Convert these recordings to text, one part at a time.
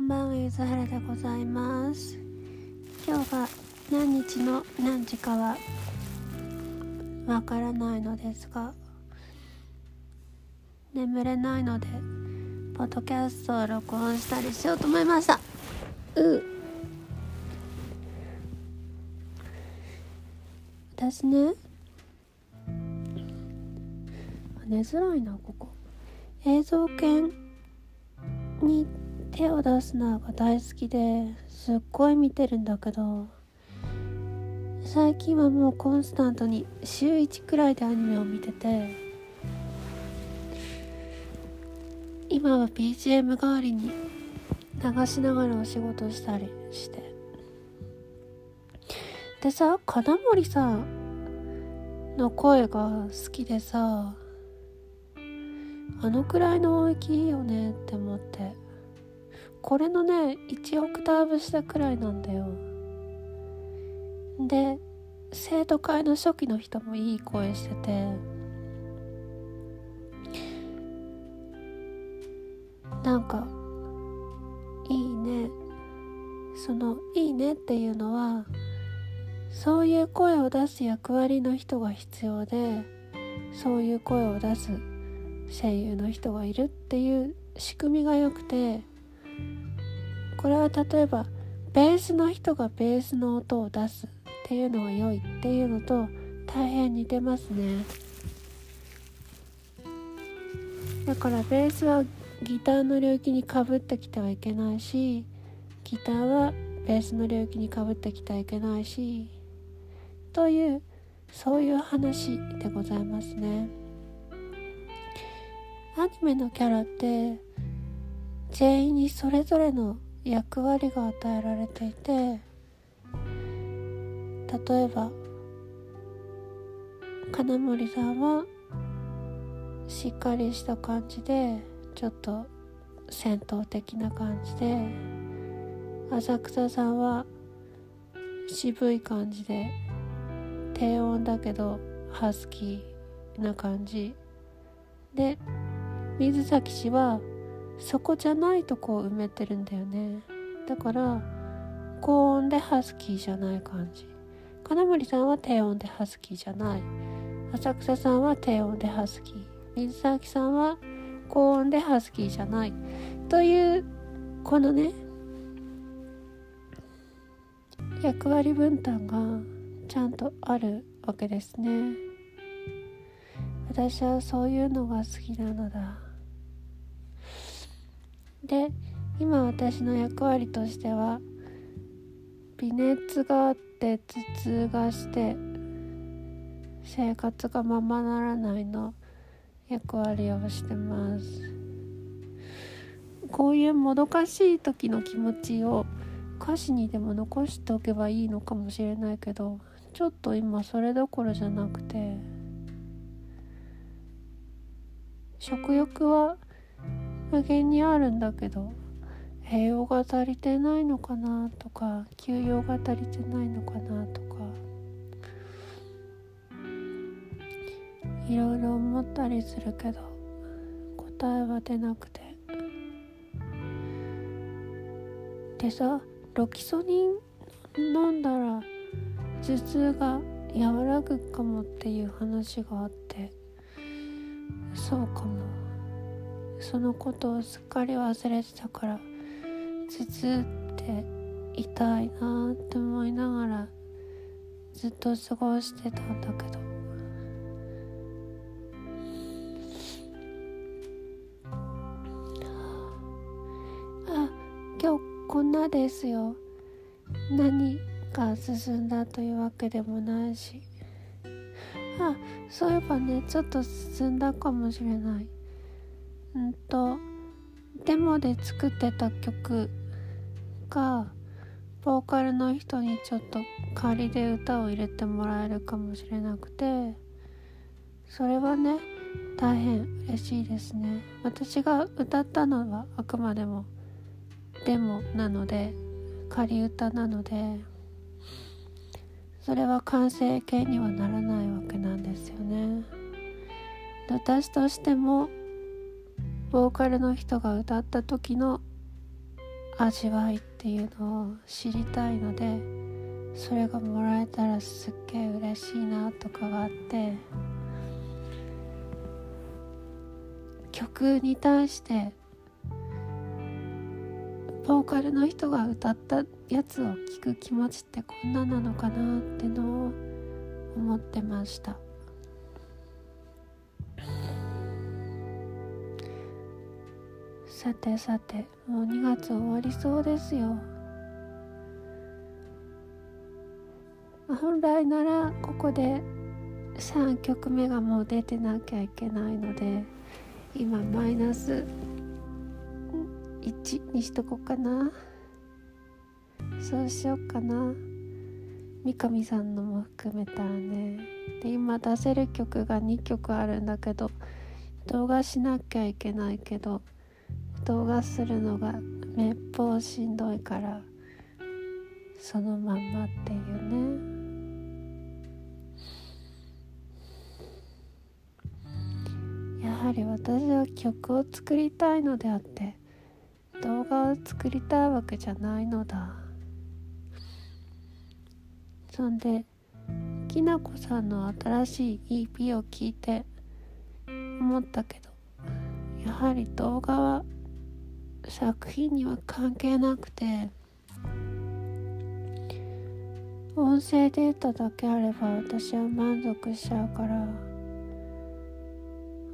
んばんはゆずはらでございます。今日が何日の何時かはわからないのですが眠れないのでポッドキャストを録音したりしようと思いました。う。私ね寝づらいなここ。映像犬に手を出すのが大好きですっごい見てるんだけど最近はもうコンスタントに週1くらいでアニメを見てて今は BGM 代わりに流しながらお仕事したりして。でさ金森さんの声が好きでさあのくらいの音域いいよねって思って。これのね1オクターブ下くらいなんだよ。で生徒会の初期の人もいい声してて。なんかいいね。そのいいねっていうのはそういう声を出す役割の人が必要でそういう声を出す声優の人がいるっていう仕組みが良くてこれは例えばベースの人がベースの音を出すっていうのが良いっていうのと大変似てますねだからベースはギターの領域にかぶってきてはいけないしギターはベースの領域にかぶってきてはいけないしというそういう話でございますね。アニメのキャラって全員にそれぞれの役割が与えられていて例えば金森さんはしっかりした感じでちょっと戦闘的な感じで浅草さんは渋い感じで低音だけどハスキーな感じ。で水崎氏はそこじゃないとこを埋めてるんだよね。だから高音でハスキーじゃない感じ。金森さんは低音でハスキーじゃない。浅草さんは低音でハスキー。水崎さんは高音でハスキーじゃない。というこのね役割分担がちゃんとあるわけですね。私はそういうのが好きなのだ。で今私の役割としては微熱があって頭痛がして生活がままならないの役割をしてます。こういうもどかしい時の気持ちを歌詞にでも残しておけばいいのかもしれないけどちょっと今それどころじゃなくて食欲は無限にあるんだけど栄養が足りてないのかなとか休養が足りてないのかなとかいろいろ思ったりするけど答えは出なくてでさロキソニン飲んだら頭痛が和らぐかもっていう話があってそうかも。そのことをすっかり忘れてたから頭痛って痛いなって思いながらずっと過ごしてたんだけど。あ今日こんなですよ。何が進んだというわけでもないし。あそういえばねちょっと進んだかもしれない。うんとデモで作ってた曲がボーカルの人にちょっと仮で歌を入れてもらえるかもしれなくてそれはね大変嬉しいですね。私が歌ったのはあくまでもデモなので仮歌なのでそれは完成形にはならないわけなんですよね。私としてもボーカルの人が歌った時の味わいっていうのを知りたいのでそれがもらえたらすっげえ嬉しいなとかがあって曲に対してボーカルの人が歌ったやつを聴く気持ちってこんななのかなってのを思ってました。さてさてもう2月終わりそうですよ。本来ならここで3曲目がもう出てなきゃいけないので今マイナス1にしとこうかな。そうしようかな。三上さんのも含めたらね。で今出せる曲が2曲あるんだけど動画しなきゃいけないけど動画するのがめっぽうしんどいからそのまんまっていうね。やはり私は曲を作りたいのであって動画を作りたいわけじゃないのだ。そんできなこさんの新しい EP を聞いて思ったけどやはり動画は作品には関係なくて音声データだけあれば私は満足しちゃうから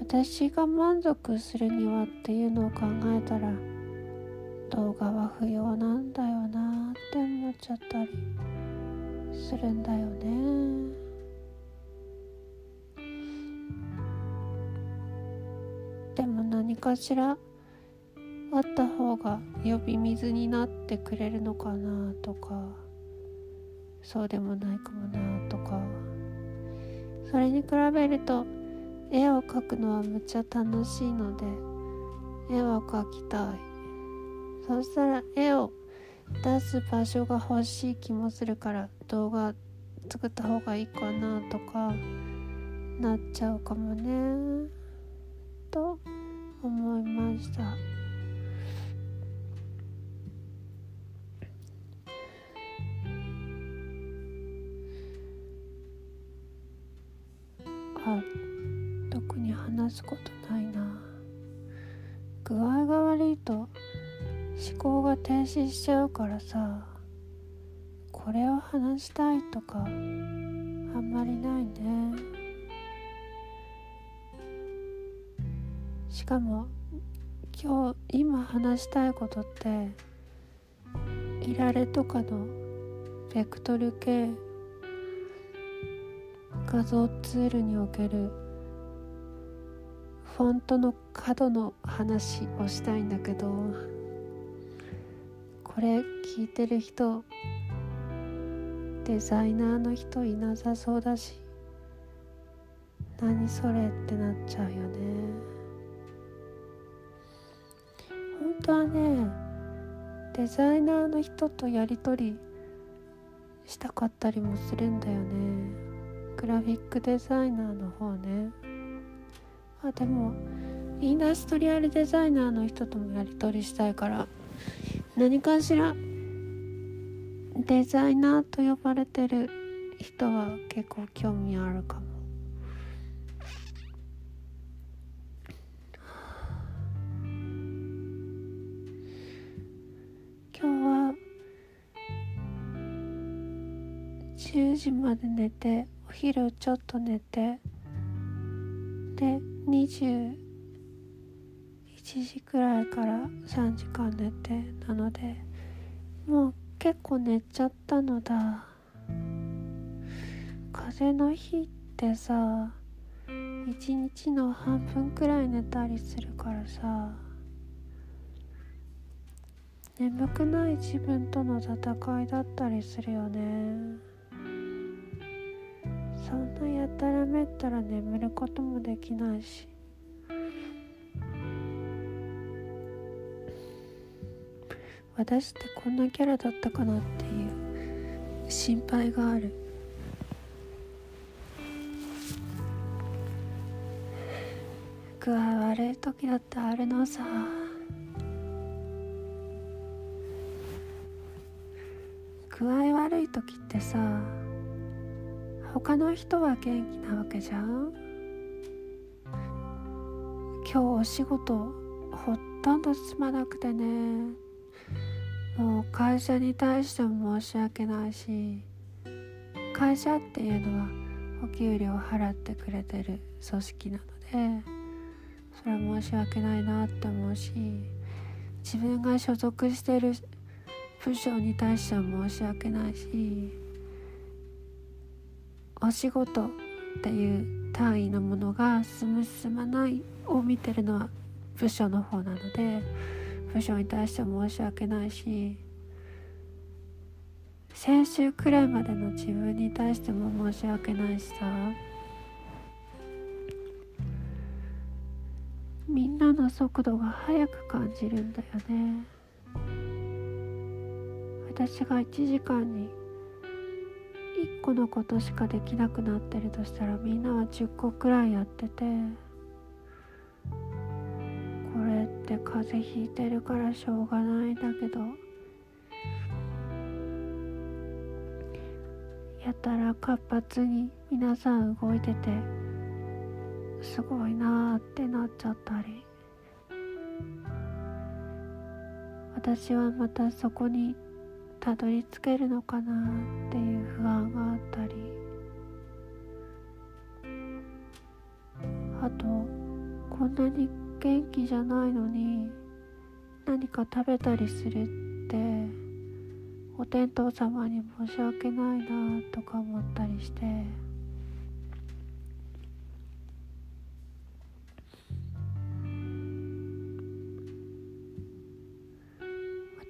私が満足するにはっていうのを考えたら動画は不要なんだよなって思っちゃったりするんだよね。でも何かしらあった方が呼び水になってくれるのかなとかそうでもないかもなとか。それに比べると絵を描くのはむっちゃ楽しいので絵を描きたい。そしたら絵を出す場所が欲しい気もするから動画作った方がいいかなとかなっちゃうかもね。と思いました。特に話すことないな。具合が悪いと思考が停止しちゃうからさ。これを話したいとかあんまりないね。しかも今日今話したいことっていられとかのベクトル系画像ツールにおけるフォントの角の話をしたいんだけどこれ聞いてる人デザイナーの人いなさそうだし何それってなっちゃうよね。本当はねデザイナーの人とやり取りしたかったりもするんだよね。グラフィックデザイナーの方ね。あでもインダストリアルデザイナーの人ともやり取りしたいから。何かしらデザイナーと呼ばれてる人は結構興味あるかも。今日は10時まで寝てお昼ちょっと寝て。で21時くらいから3時間寝て。なのでもう結構寝ちゃったのだ。風の日ってさ一日の半分くらい寝たりするからさ眠くない自分との戦いだったりするよね。そんなやたらめったら眠ることもできないし。私ってこんなキャラだったかなっていう。心配がある。具合悪い時だってあるのさ。具合悪い時ってさ他の人は元気なわけじゃん？今日お仕事ほとんど進まなくてね。もう会社に対しても申し訳ないし会社っていうのはお給料払ってくれてる組織なのでそれは申し訳ないなって思うし自分が所属してる部署に対しては申し訳ないしお仕事っていう単位のものが進む進まないを見てるのは部署の方なので部署に対しては申し訳ないし先週くらいまでの自分に対しても申し訳ないしさ。みんなの速度が速く感じるんだよね。私が1時間に1個のことしかできなくなってるとしたらみんなは10個くらいやっててこれって風邪ひいてるからしょうがないんだけどやたら活発に皆さん動いててすごいなーってなっちゃったり私はまたそこにたどり着けるのかなっていう不安があったり。あとこんなに元気じゃないのに何か食べたりするってお天道様に申し訳ないなとか思ったりして。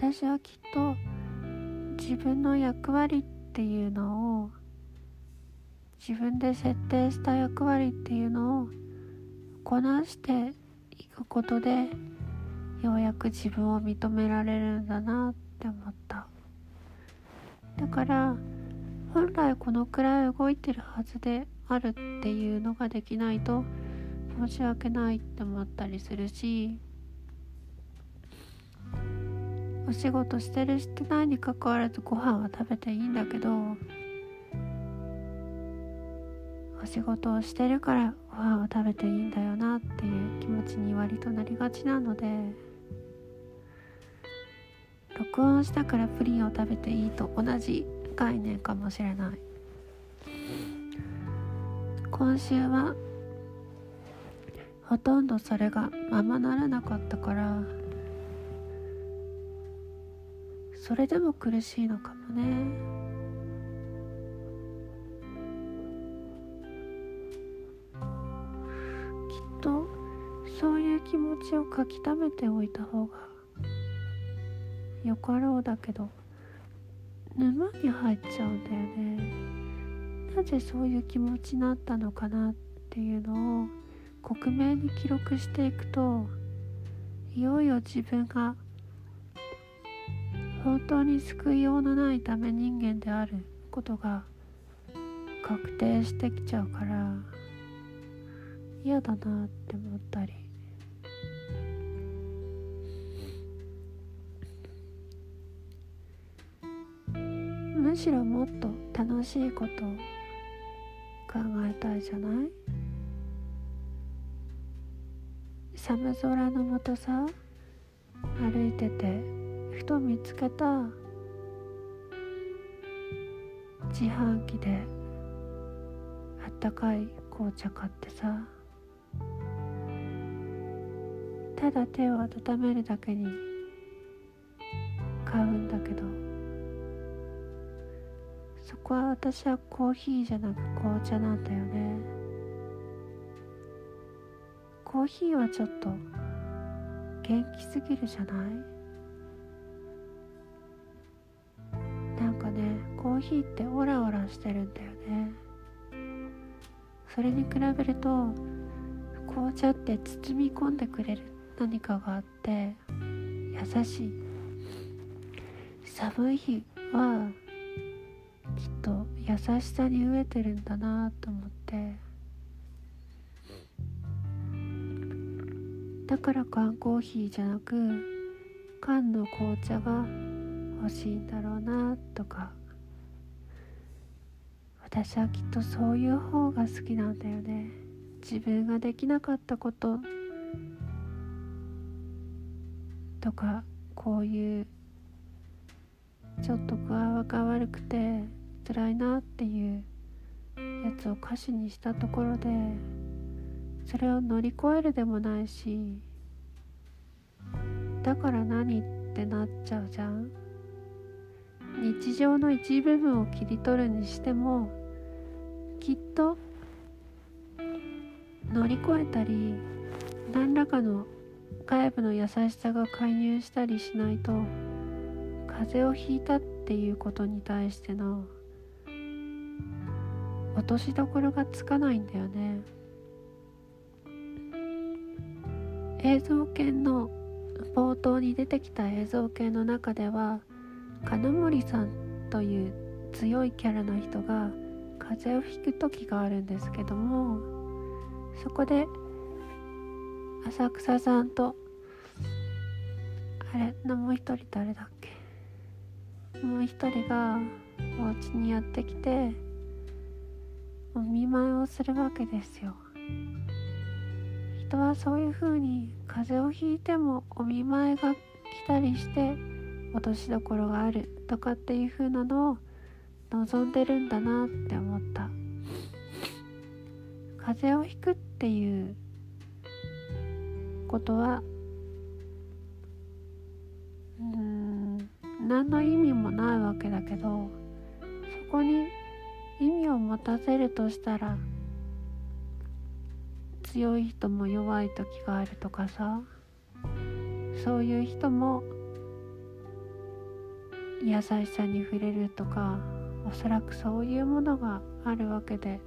私はきっと自分の役割っていうのを自分で設定した役割っていうのをこなしていくことでようやく自分を認められるんだなって思った。だから本来このくらい動いてるはずであるっていうのができないと申し訳ないって思ったりするしお仕事してるしてないにかかわらずご飯は食べていいんだけどお仕事をしてるからご飯を食べていいんだよなっていう気持ちに割となりがちなので。録音したからプリンを食べていいと同じ概念かもしれない今週はほとんどそれがままならなかったからそれでも苦しいのかもね。きっとそういう気持ちを書き溜めておいた方がよかろうだけど沼に入っちゃうんだよね。なぜそういう気持ちになったのかなっていうのを克明に記録していくといよいよ自分が本当に救いようのないため人間であることが確定してきちゃうから嫌だなって思ったり。むしろもっと楽しいことを考えたいじゃない？寒空のもとさ歩いててふと見つけた自販機であったかい紅茶買ってさただ手を温めるだけに買うんだけどそこは私はコーヒーじゃなく紅茶なんだよね。コーヒーはちょっと元気すぎるじゃない？ーヒーってオラオラしてるんだよね。それに比べると紅茶って包み込んでくれる何かがあって優しい。寒い日はきっと優しさに飢えてるんだなと思って。だから缶コーヒーじゃなく缶の紅茶が欲しいんだろうなとか私はきっとそういう方が好きなんだよね。自分ができなかったこと。とかこういうちょっと具合が悪くて辛いなっていうやつを歌詞にしたところでそれを乗り越えるでもないしだから何ってなっちゃうじゃん。日常の一部分を切り取るにしてもきっと乗り越えたり何らかの外部の優しさが介入したりしないと風邪をひいたっていうことに対しての落としどころがつかないんだよね。映像犬の冒頭に出てきた映像系の中では金森さんという強いキャラの人が風邪をひく時があるんですけどもそこで浅草さんとあれもう一人誰だっけ？もう一人がお家にやってきてお見舞いをするわけですよ。人はそういう風に風邪をひいてもお見舞いが来たりして落としどころがあるとかっていう風なのを望んでるんだなって思った。風邪をひくっていうことはうん何の意味もないわけだけどそこに意味を持たせるとしたら強い人も弱い時があるとかさそういう人も優しさに触れるとかおそらくそういうものがあるわけで。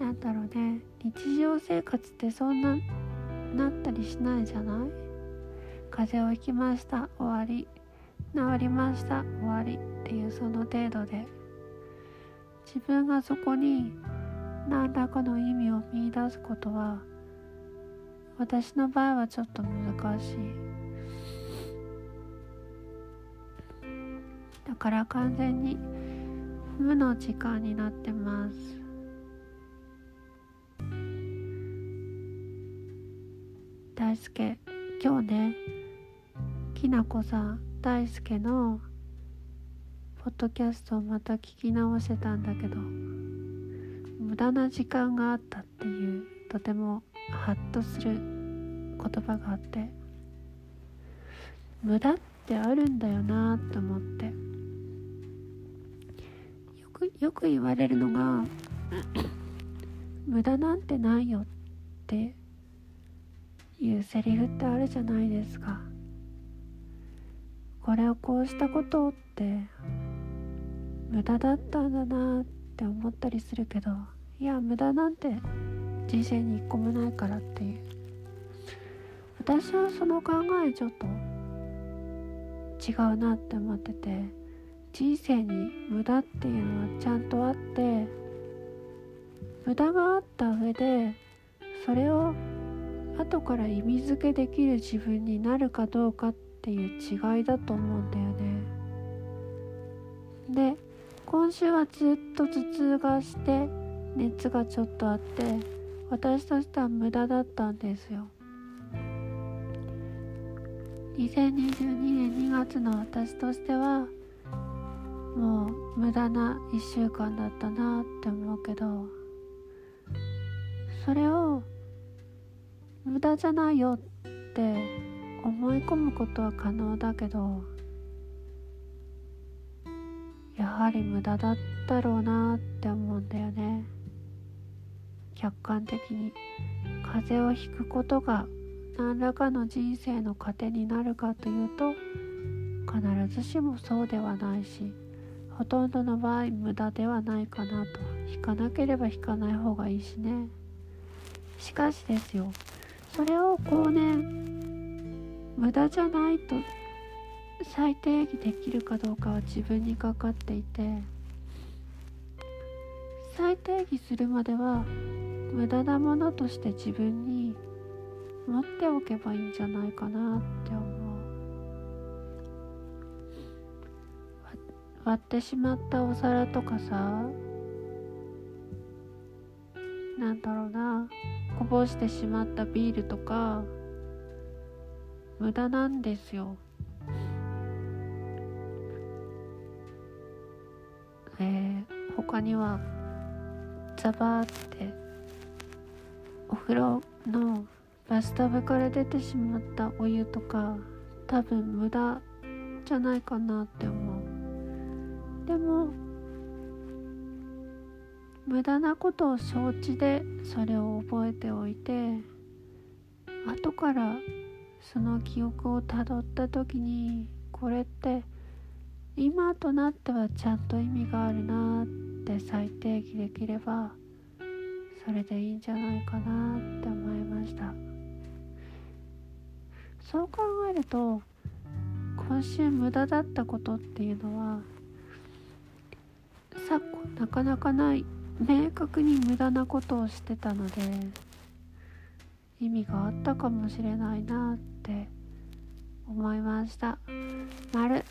なんだろうね。日常生活ってそんななったりしないじゃない？風邪をひきました終わり。治りました終わり。っていうその程度で。自分がそこに何らかの意味を見いだすことは私の場合はちょっと難しい。だから完全に無の時間になってます。大輔今日ねきなこさん大輔のポッドキャストをまた聞き直してたんだけど無駄な時間があったっていうとてもハッとする言葉があって無駄ってあるんだよなって思って。くよく言われるのが無駄なんてないよっていうセリフってあるじゃないですか。これをこうしたことって無駄だったんだなって思ったりするけどいや無駄なんて人生に一個もないからっていう。私はその考えちょっと違うなって思ってて人生に無駄っていうのはちゃんとあって無駄があった上でそれを後から意味付けできる自分になるかどうかっていう違いだと思うんだよね。で今週はずっと頭痛がして熱がちょっとあって私としては無駄だったんですよ。2022年2月の私としてはもう無駄な1週間だったなって思うけどそれを無駄じゃないよって思い込むことは可能だけどやはり無駄だったろうなって思うんだよね。客観的に風邪をひくことが何らかの人生の糧になるかというと必ずしもそうではないしほとんどの場合無駄ではないかなと。引かなければ引かない方がいいしね。しかしですよ。それをこうね無駄じゃないと再定義できるかどうかは自分にかかっていて。再定義するまでは無駄なものとして自分に持っておけばいいんじゃないかなって思う。割ってしまったお皿とかさなんだろうなこぼしてしまったビールとか無駄なんですよ。えー、他にはザバーってお風呂のバスタブから出てしまったお湯とか多分無駄じゃないかなって思う。でも無駄なことを承知でそれを覚えておいて後からその記憶をたどった時にこれって今となってはちゃんと意味があるなって再定義できればそれでいいんじゃないかなって思いました。そう考えると今週無駄だったことっていうのは昨今なかなかない明確に無駄なことをしてたので意味があったかもしれないなって思いました。丸